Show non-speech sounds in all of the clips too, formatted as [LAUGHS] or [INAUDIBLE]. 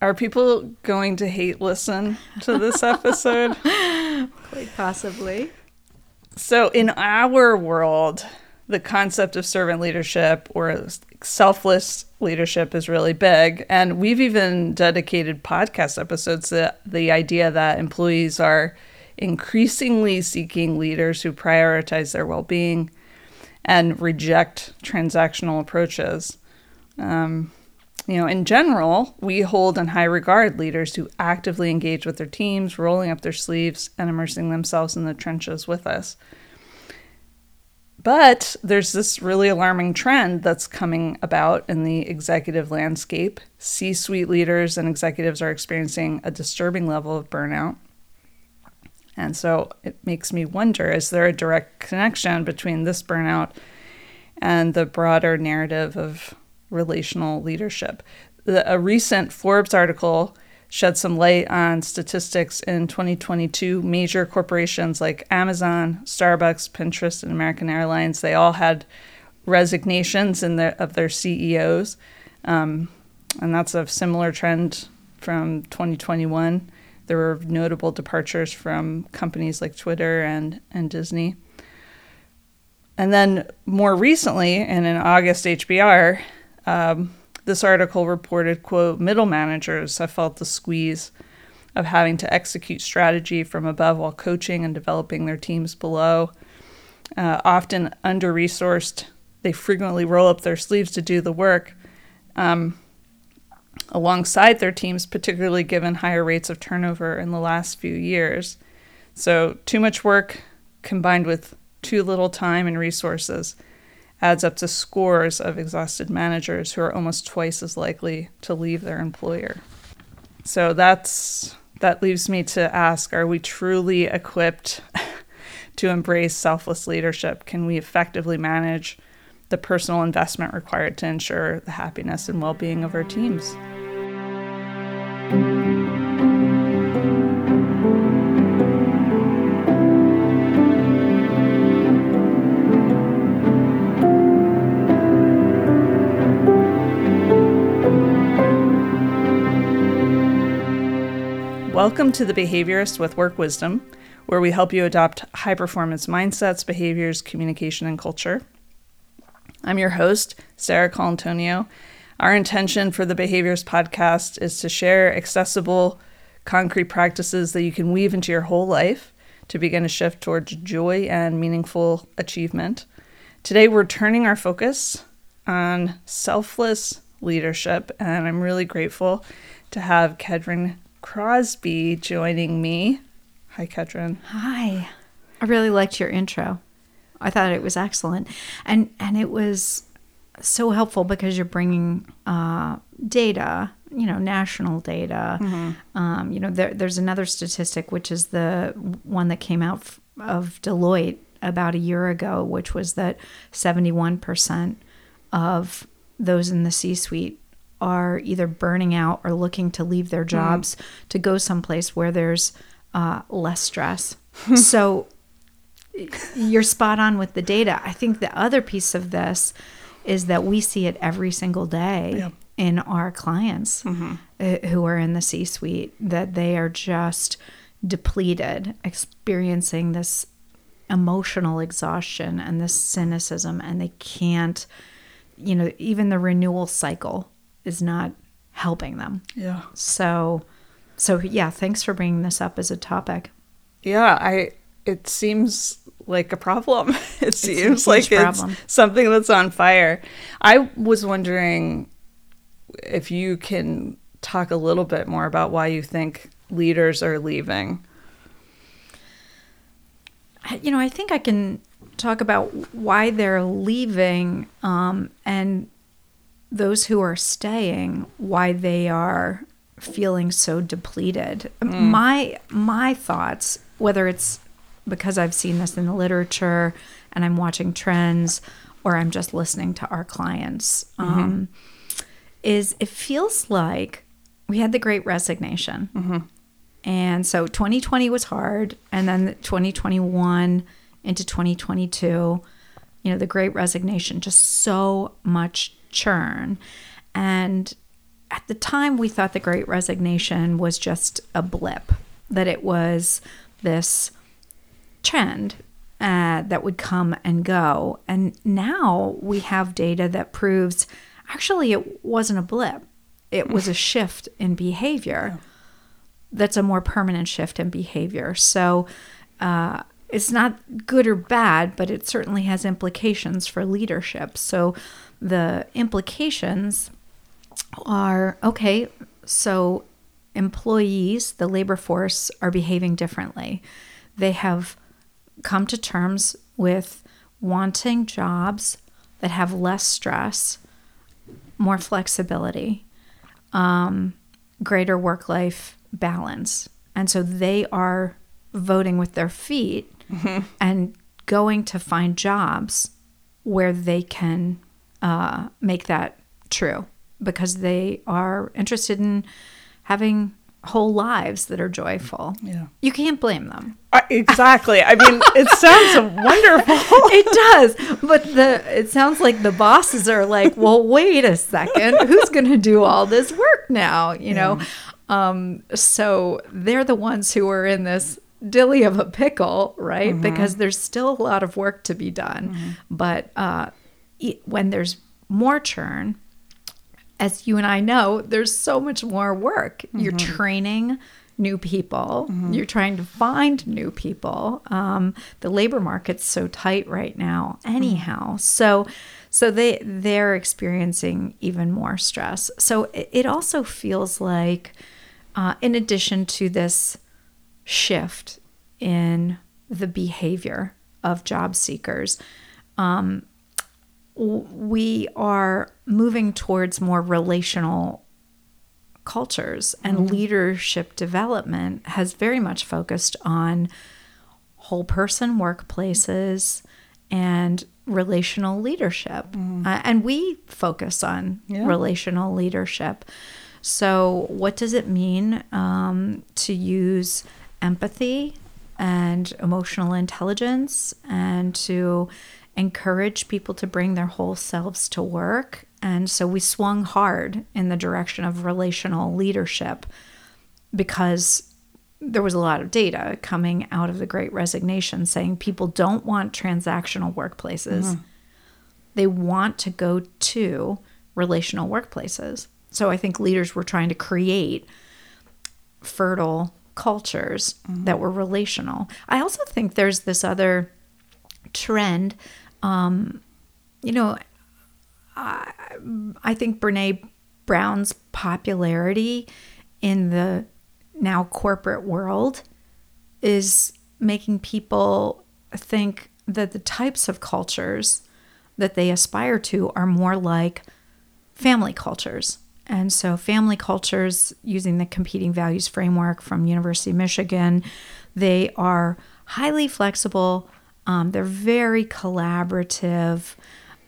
Are people going to hate listen to this episode? [LAUGHS] Quite possibly. So, in our world, the concept of servant leadership or selfless leadership is really big. And we've even dedicated podcast episodes to the idea that employees are increasingly seeking leaders who prioritize their well being and reject transactional approaches. Um, you know, in general, we hold in high regard leaders who actively engage with their teams, rolling up their sleeves and immersing themselves in the trenches with us. But there's this really alarming trend that's coming about in the executive landscape. C suite leaders and executives are experiencing a disturbing level of burnout. And so it makes me wonder is there a direct connection between this burnout and the broader narrative of relational leadership? The, a recent Forbes article shed some light on statistics in 2022. Major corporations like Amazon, Starbucks, Pinterest, and American Airlines, they all had resignations in their, of their CEOs. Um, and that's a similar trend from 2021. There were notable departures from companies like Twitter and, and Disney. And then more recently, in an August HBR, um, this article reported, quote, middle managers have felt the squeeze of having to execute strategy from above while coaching and developing their teams below. Uh, often under resourced, they frequently roll up their sleeves to do the work um, alongside their teams, particularly given higher rates of turnover in the last few years. So, too much work combined with too little time and resources adds up to scores of exhausted managers who are almost twice as likely to leave their employer. So that's that leaves me to ask are we truly equipped [LAUGHS] to embrace selfless leadership? Can we effectively manage the personal investment required to ensure the happiness and well-being of our teams? Welcome to The Behaviorist with Work Wisdom, where we help you adopt high performance mindsets, behaviors, communication, and culture. I'm your host, Sarah Colantonio. Our intention for the Behaviorist podcast is to share accessible, concrete practices that you can weave into your whole life to begin a shift towards joy and meaningful achievement. Today, we're turning our focus on selfless leadership, and I'm really grateful to have Kedren Crosby joining me. Hi, Kedren. Hi. I really liked your intro. I thought it was excellent, and and it was so helpful because you're bringing uh, data, you know, national data. Mm-hmm. Um, you know, there, there's another statistic which is the one that came out f- of Deloitte about a year ago, which was that 71 percent of those in the C-suite are either burning out or looking to leave their hmm. jobs mm. to go someplace where there's uh, less stress. [LAUGHS] so you're spot on with the data. I think the other piece of this is that we see it every single day yeah. in our clients mm-hmm. Uh, who are in the C suite, that they are just depleted, experiencing this emotional exhaustion and this cynicism, and they can't, you know, even the renewal cycle is not helping them. Yeah. So, so yeah, thanks for bringing this up as a topic. Yeah, I. It seems like a problem. [LAUGHS] It seems like problem. it's something that's on fire. I was wondering if you can talk a little bit more about why you think leaders are leaving. You know, I think I can talk about why they're leaving um, and those who are staying why they are feeling so depleted. Mm. My my thoughts, whether it's because I've seen this in the literature and I'm watching trends, or I'm just listening to our clients, mm-hmm. um, is it feels like we had the Great Resignation, mm-hmm. and so 2020 was hard, and then 2021 into 2022, you know, the Great Resignation, just so much churn. And at the time we thought the great resignation was just a blip, that it was this trend uh, that would come and go. And now we have data that proves actually it wasn't a blip, it was a shift in behavior. That's a more permanent shift in behavior. So uh, it's not good or bad, but it certainly has implications for leadership. So the implications are okay, so employees, the labor force, are behaving differently. They have come to terms with wanting jobs that have less stress, more flexibility, um, greater work life balance. And so they are voting with their feet and going to find jobs where they can uh, make that true because they are interested in having whole lives that are joyful. Yeah. You can't blame them. Uh, exactly. I mean, it [LAUGHS] sounds wonderful. It does. But the it sounds like the bosses are like, "Well, wait a second. Who's going to do all this work now?" You know. Um so they're the ones who are in this dilly of a pickle, right? Because there's still a lot of work to be done. But uh when there's more churn, as you and I know, there's so much more work. You're training new people. You're trying to find new people. Um, the labor market's so tight right now, anyhow. So, so they they're experiencing even more stress. So it, it also feels like, uh, in addition to this shift in the behavior of job seekers, we are moving towards more relational cultures and leadership development has very much focused on whole person workplaces and relational leadership. Uh, and we focus on Yeah. relational leadership. So what does it mean um, to use empathy and emotional intelligence and to encourage people to bring their whole selves to work. And so we swung hard in the direction of relational leadership because there was a lot of data coming out of the great resignation saying people don't want transactional workplaces. Mm-hmm. They want to go to relational workplaces. So I think leaders were trying to create fertile cultures mm-hmm. that were relational. I also think there's this other trend. Um, you know, I, I think Brene Brown's popularity in the now corporate world is making people think that the types of cultures that they aspire to are more like family cultures. And so family cultures using the competing values framework from University of Michigan, they are highly flexible. Um, they're very collaborative.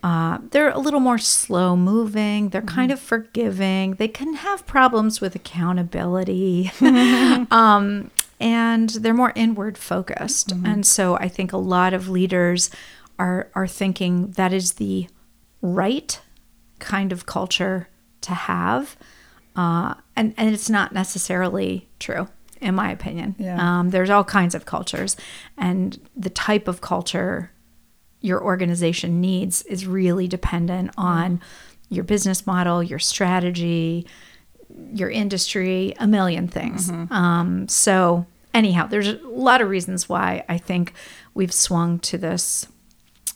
Uh, they're a little more slow moving. They're kind of forgiving. They can have problems with accountability. [LAUGHS] [LAUGHS] um, and they're more inward focused. And so I think a lot of leaders are, are thinking that is the right kind of culture to have. Uh, and, and it's not necessarily true, in my opinion. Yeah. Um, there's all kinds of cultures. And the type of culture your organization needs is really dependent on your business model, your strategy, your industry, a million things. Um, so, anyhow, there's a lot of reasons why I think we've swung to this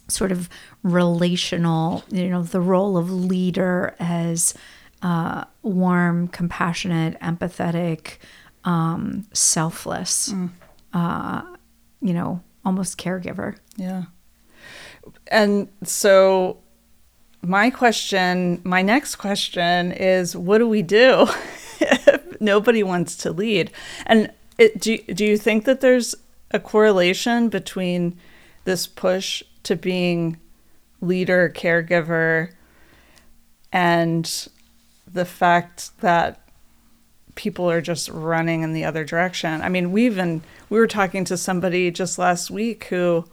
sort of relational, you know, the role of leader as uh, warm, compassionate, empathetic, um, selfless, uh, you know, almost caregiver. Yeah. And so my question, my next question is what do we do [LAUGHS] if nobody wants to lead? And it, do, do you think that there's a correlation between this push to being leader, caregiver, and the fact that people are just running in the other direction? I mean, we even, we were talking to somebody just last week who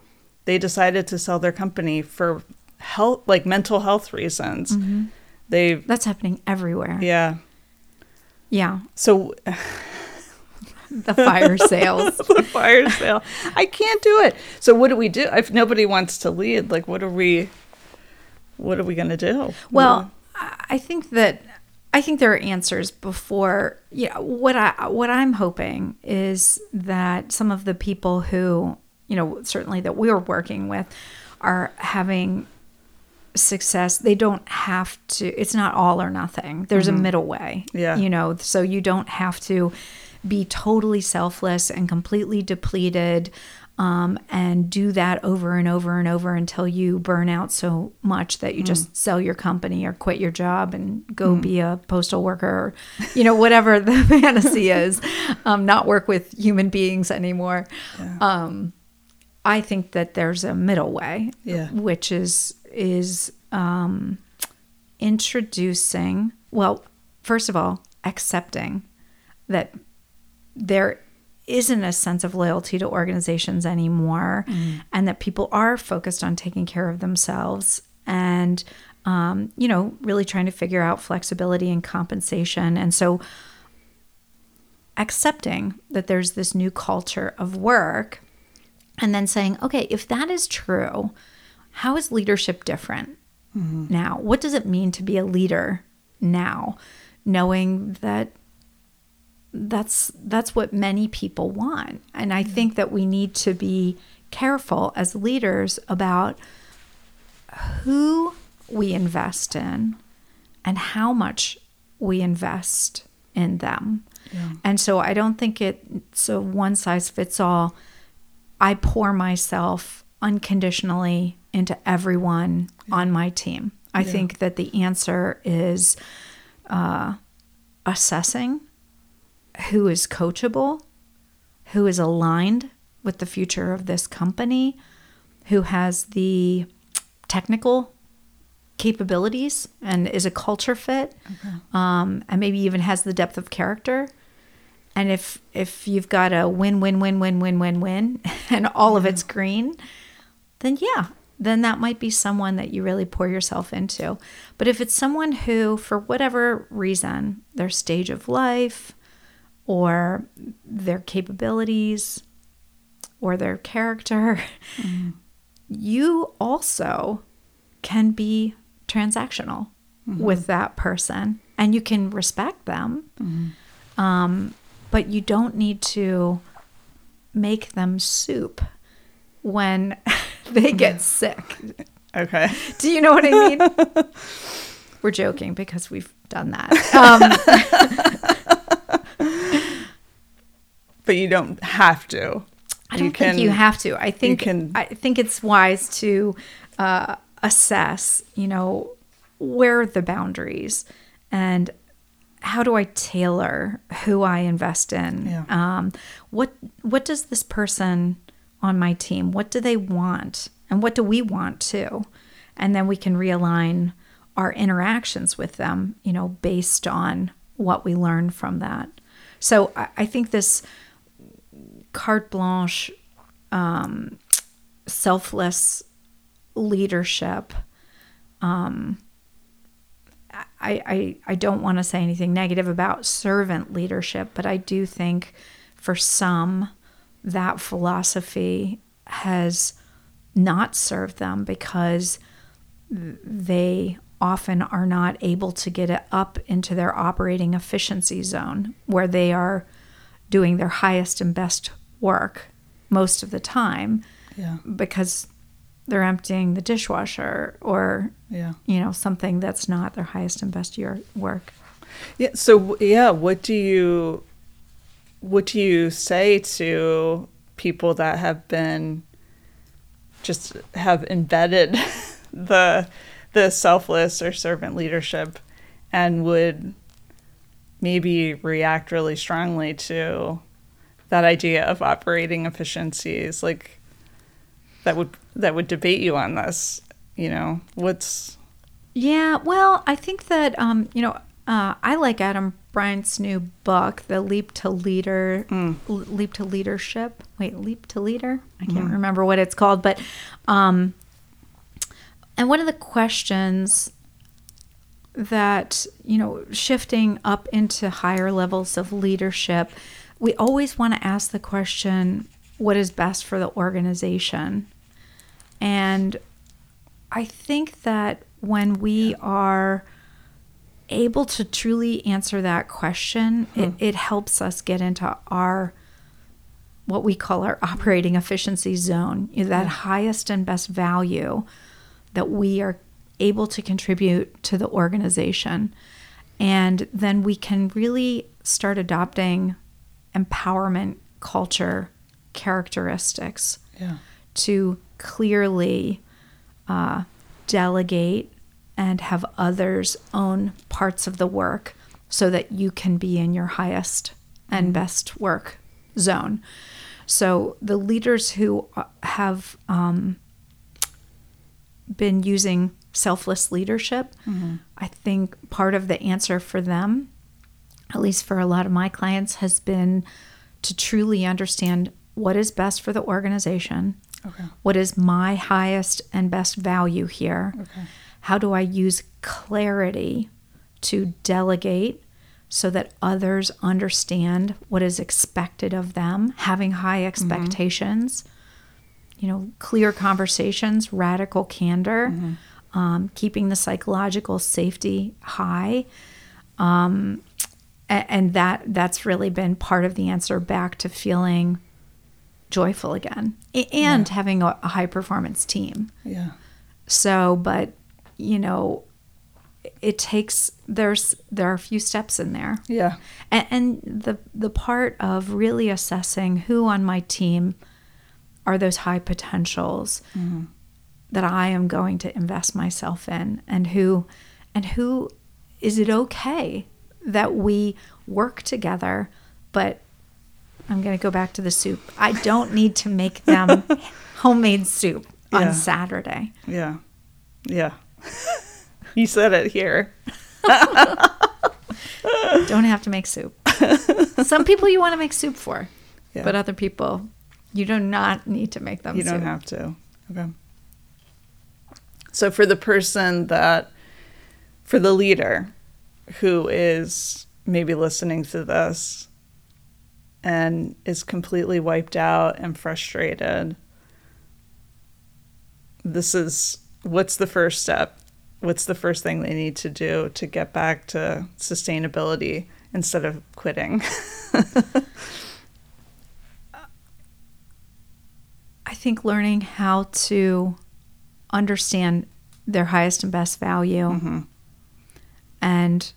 they decided to sell their company for health like mental health reasons mm-hmm. they That's happening everywhere. yeah Yeah. So [LAUGHS] [LAUGHS] The fire sales. [LAUGHS] the fire sale. I can't do it. So what do we do if nobody wants to lead? Like, what are we? What are we going to do? Well, I think that I think there are answers before. You know, what I what I'm hoping is that some of the people who you know certainly that we're working with are having success they don't have to it's not all or nothing there's a mm-hmm. middle way Yeah. you know so you don't have to be totally selfless and completely depleted um, and do that over and over and over until you burn out so much that you just sell your company or quit your job and go be a postal worker or you know whatever the [LAUGHS] fantasy [LAUGHS] is um, not work with human beings anymore. Um, i think that there's a middle way Yeah. which is is um, introducing well first of all accepting that there isn't a sense of loyalty to organizations anymore and that people are focused on taking care of themselves and um, you know really trying to figure out flexibility and compensation. And so accepting that there's this new culture of work and then saying okay if that is true how is leadership different now? What does it mean to be a leader now? Knowing that that's that's what many people want. And i think that we need to be careful as leaders about who we invest in and how much we invest in them. And so i don't think it's a one size fits all. I pour myself unconditionally into everyone on my team. I think that the answer is uh, assessing who is coachable, who is aligned with the future of this company, who has the technical capabilities and is a culture fit, um, and maybe even has the depth of character. And if if you've got a win win win win win win win [LAUGHS] and all of it's green, then yeah, then that might be someone that you really pour yourself into. But if it's someone who, for whatever reason, their stage of life or their capabilities or their character, [LAUGHS] you also can be transactional with that person and you can respect them. Um, but you don't need to make them soup when [LAUGHS] they get [LAUGHS] sick. Okay. Do you know what I mean? We're joking because we've done that. Um, But you don't have to. I don't think you have to. I think can- I think it's wise to uh, assess, you know, where are the boundaries and how do I tailor who I invest in? Yeah. Um, what what does this person on my team? What do they want, and what do we want too? And then we can realign our interactions with them, you know, based on what we learn from that. So I, I think this carte blanche, um, selfless leadership. Um, I, I, I don't want to say anything negative about servant leadership, but I do think for some that philosophy has not served them because they often are not able to get it up into their operating efficiency zone where they are doing their highest and best work most of the time Yeah. because they're emptying the dishwasher or Yeah. you know something that's not their highest and best year work Yeah. So yeah, what do you what do you say to people that have been just have embedded [LAUGHS] the the selfless or servant leadership and would maybe react really strongly to that idea of operating efficiencies like that would that would debate you on this you know what's Yeah, well, I think that um, you know, uh, I like Adam Bryant's new book, The Leap to Leader, L- Leap to Leadership. Wait, Leap to Leader? I can't remember what it's called, but um, and one of the questions that, you know, shifting up into higher levels of leadership, we always want to ask the question what is best for the organization? And I think that when we are able to truly answer that question, it, hmm. it helps us get into our what we call our operating efficiency zone, you know, that highest and best value that we are able to contribute to the organization. And then we can really start adopting empowerment culture characteristics Yeah. to clearly uh, delegate and have others own parts of the work so that you can be in your highest and best work zone. So the leaders who uh, have um, been using selfless leadership, I think part of the answer for them, at least for a lot of my clients, has been to truly understand what is best for the organization. Okay. What is my highest and best value here? Okay. How do I use clarity to delegate so that others understand what is expected of them, having high expectations, you know, clear conversations, radical candor, um, keeping the psychological safety high. Um, and that that's really been part of the answer back to feeling joyful again and having a, a high performance team. Yeah. So, but you know, it takes there's there are a few steps in there, Yeah. and, and the the part of really assessing who on my team are those high potentials mm-hmm. that I am going to invest myself in, and who and who is it okay that we work together, but I'm going to go back to the soup. I don't need to make them [LAUGHS] homemade soup on Yeah. Saturday. Yeah. Yeah. [LAUGHS] you said it here. [LAUGHS] Don't have to make soup. Some people you want to make soup for, Yeah. but other people you do not need to make them You soup. don't have to. Okay. So for the person that, for the leader who is maybe listening to this and is completely wiped out and frustrated, this is what's the first step? What's the first thing they need to do to get back to sustainability instead of quitting? [LAUGHS] I think learning how to understand their highest and best value mm-hmm. and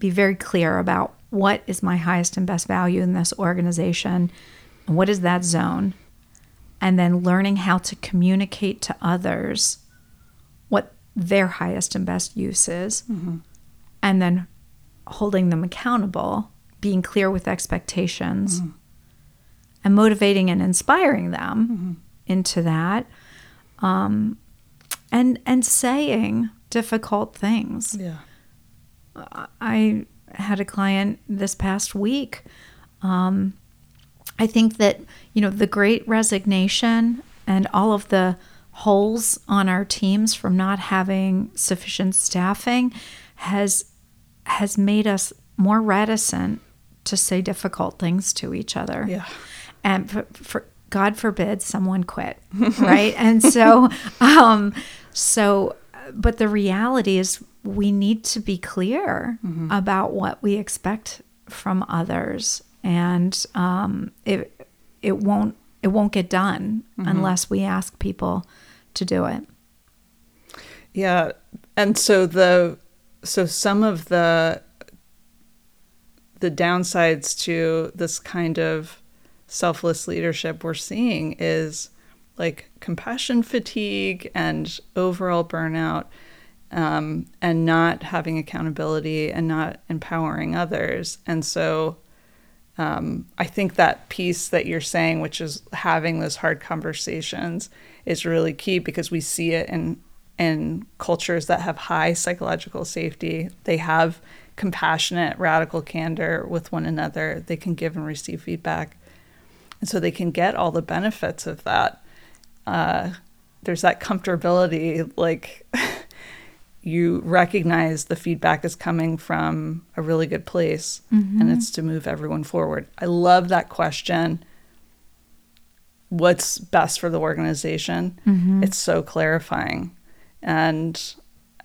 be very clear about what is my highest and best value in this organization and what is that zone and then learning how to communicate to others what their highest and best use is mm-hmm. and then holding them accountable being clear with expectations mm-hmm. and motivating and inspiring them mm-hmm. into that um, and and saying difficult things. Yeah. I had a client this past week. Um, I think that, you know, the great resignation and all of the holes on our teams from not having sufficient staffing has has made us more reticent to say difficult things to each other Yeah. and for, for God forbid someone quit, [LAUGHS] right? and so, um, so, but the reality is we need to be clear about what we expect from others, and um, it it won't it won't get done unless we ask people to do it. Yeah, and so the so some of the the downsides to this kind of selfless leadership we're seeing is like compassion fatigue and overall burnout um, and not having accountability and not empowering others and so um, I think that piece that you're saying, which is having those hard conversations, is really key because we see it in in cultures that have high psychological safety. They have compassionate, radical candor with one another. They can give and receive feedback, and so they can get all the benefits of that. Uh, there's that comfortability, like [LAUGHS] you recognize the feedback is coming from a really good place Mm-hmm. and it's to move everyone forward. I love that question. What's best for the organization? Mm-hmm. It's so clarifying. And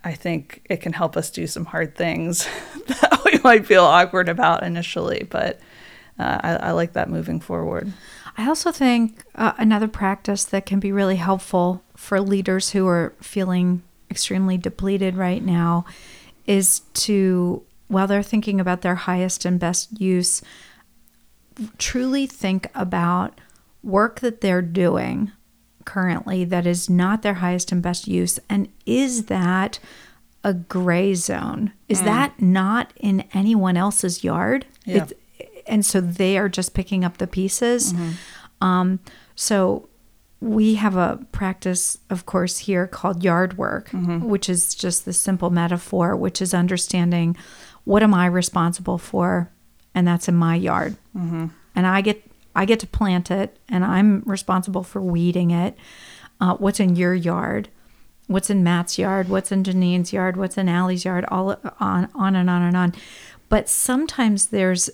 I think it can help us do some hard things [LAUGHS] that we might feel awkward about initially, but uh, I, I like that moving forward. I also think uh, another practice that can be really helpful for leaders who are feeling extremely depleted right now is to, while they're thinking about their highest and best use, truly think about work that they're doing currently that is not their highest and best use. And is that a gray zone? Is that not in anyone else's yard? Yeah. It's, and so they are just picking up the pieces. Um, so we have a practice, of course, here called yard work, which is just the simple metaphor, which is understanding what am I responsible for, and that's in my yard, and I get I get to plant it, and I'm responsible for weeding it. Uh, what's in your yard? What's in Matt's yard? What's in Janine's yard? What's in Allie's yard? All on on and on and on. But sometimes there's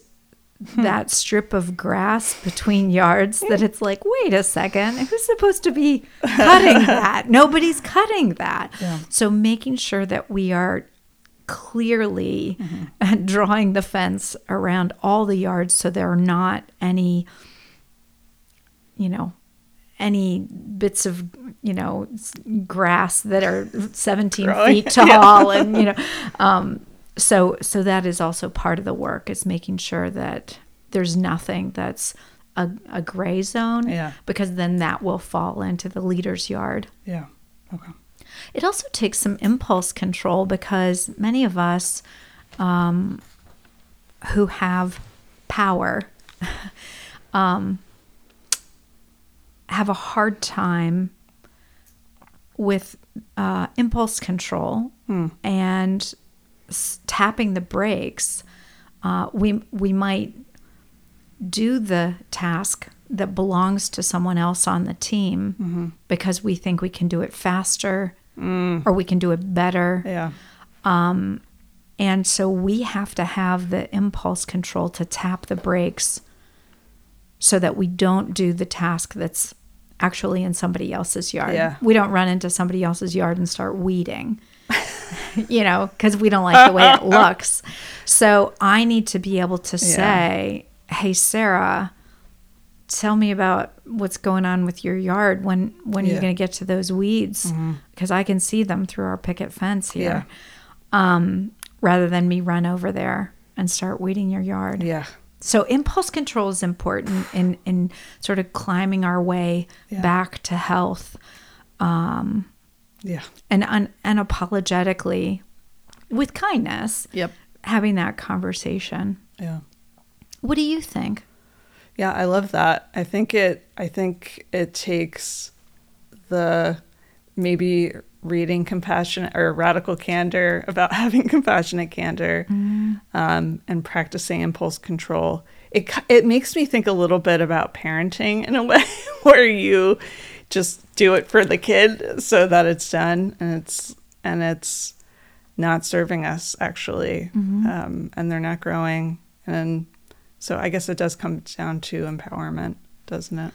that strip of grass between yards that it's like, wait a second, who's supposed to be cutting [LAUGHS] that? Nobody's cutting that. So making sure that we are clearly [LAUGHS] drawing the fence around all the yards so there are not any, you know, any bits of you know grass that are 17 Growing. feet [LAUGHS] tall and you know um, so so that is also part of the work is making sure that there's nothing that's a, a gray zone Yeah. because then that will fall into the leader's yard Yeah. Okay. it also takes some impulse control because many of us um, who have power [LAUGHS] um, have a hard time with uh, impulse control and s- tapping the brakes. Uh, we we might do the task that belongs to someone else on the team mm-hmm. because we think we can do it faster mm. or we can do it better. Yeah. Um, and so we have to have the impulse control to tap the brakes so that we don't do the task that's actually in somebody else's yard. Yeah. We don't run into somebody else's yard and start weeding, [LAUGHS] you know, because we don't like the way it [LAUGHS] looks. So I need to be able to say, hey, Sarah, tell me about what's going on with your yard when when are you going to get to those weeds because i can see them through our picket fence here Yeah. um, rather than me run over there and start weeding your yard Yeah. so impulse control is important in in sort of climbing our way Yeah. back to health Yeah. and un- unapologetically with kindness Yep. having that conversation Yeah. what do you think Yeah, I love that. I think it I think it takes the maybe reading compassionate or radical candor [LAUGHS] about having compassionate candor um, and practicing impulse control. It it makes me think a little bit about parenting in a [LAUGHS] way where you just do it for the kid so that it's done and it's and it's not serving us actually um, and they're not growing and so I guess it does come down to empowerment, doesn't it?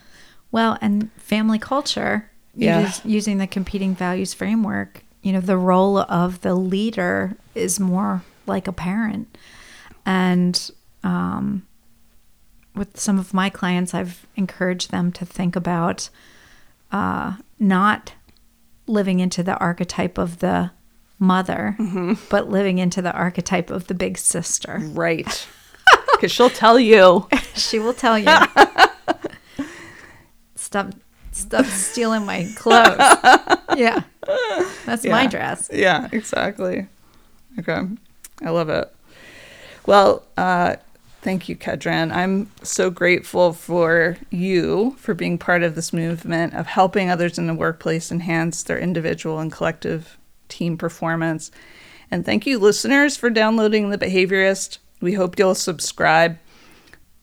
Well, and family culture, Yeah. us- using the competing values framework, you know, the role of the leader is more like a parent. And um, with some of my clients, I've encouraged them to think about uh, not living into the archetype of the mother, but living into the archetype of the big sister. Right. [LAUGHS] Because she'll tell you. She will tell you. [LAUGHS] stop stop stealing my clothes. Yeah. That's my dress. Yeah, exactly. Okay. I love it. Well, uh, thank you, Kedren. I'm so grateful for you for being part of this movement of helping others in the workplace enhance their individual and collective team performance. And thank you, listeners, for downloading The Behaviorist. We hope you'll subscribe.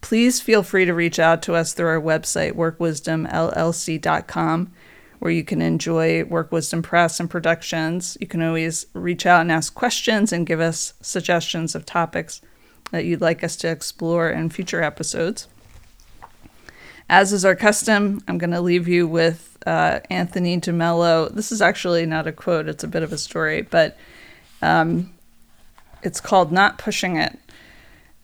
Please feel free to reach out to us through our website, workwisdomllc.com. where you can enjoy Work Wisdom Press and productions. You can always reach out and ask questions and give us suggestions of topics that you'd like us to explore in future episodes. As is our custom, I'm going to leave you with uh, Anthony DeMello. This is actually not a quote, it's a bit of a story, but um, it's called Not Pushing It.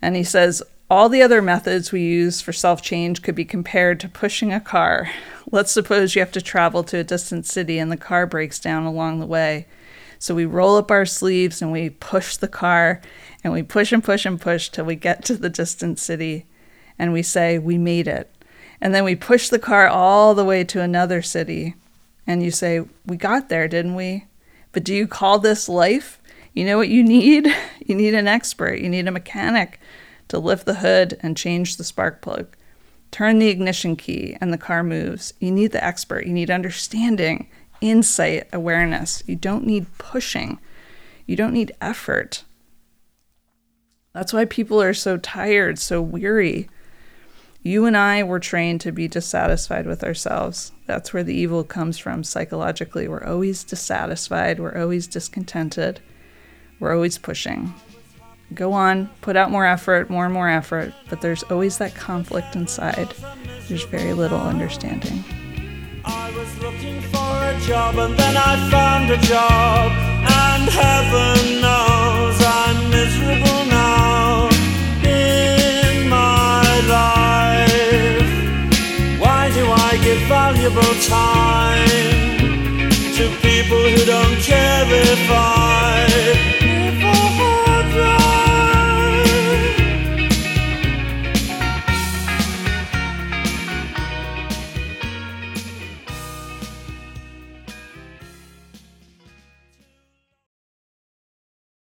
And he says, all the other methods we use for self change could be compared to pushing a car. Let's suppose you have to travel to a distant city and the car breaks down along the way. So we roll up our sleeves and we push the car and we push and push and push till we get to the distant city and we say, We made it. And then we push the car all the way to another city and you say, We got there, didn't we? But do you call this life? You know what you need? [LAUGHS] You need an expert, you need a mechanic to lift the hood and change the spark plug. Turn the ignition key and the car moves. You need the expert. You need understanding, insight, awareness. You don't need pushing. You don't need effort. That's why people are so tired, so weary. You and I were trained to be dissatisfied with ourselves. That's where the evil comes from psychologically. We're always dissatisfied, we're always discontented, we're always pushing go on, put out more effort, more and more effort, but there's always that conflict inside. There's very little understanding. Job and then I found a job, and heaven knows I'm miserable now in my life. Why do I give valuable time to people who don't care if I?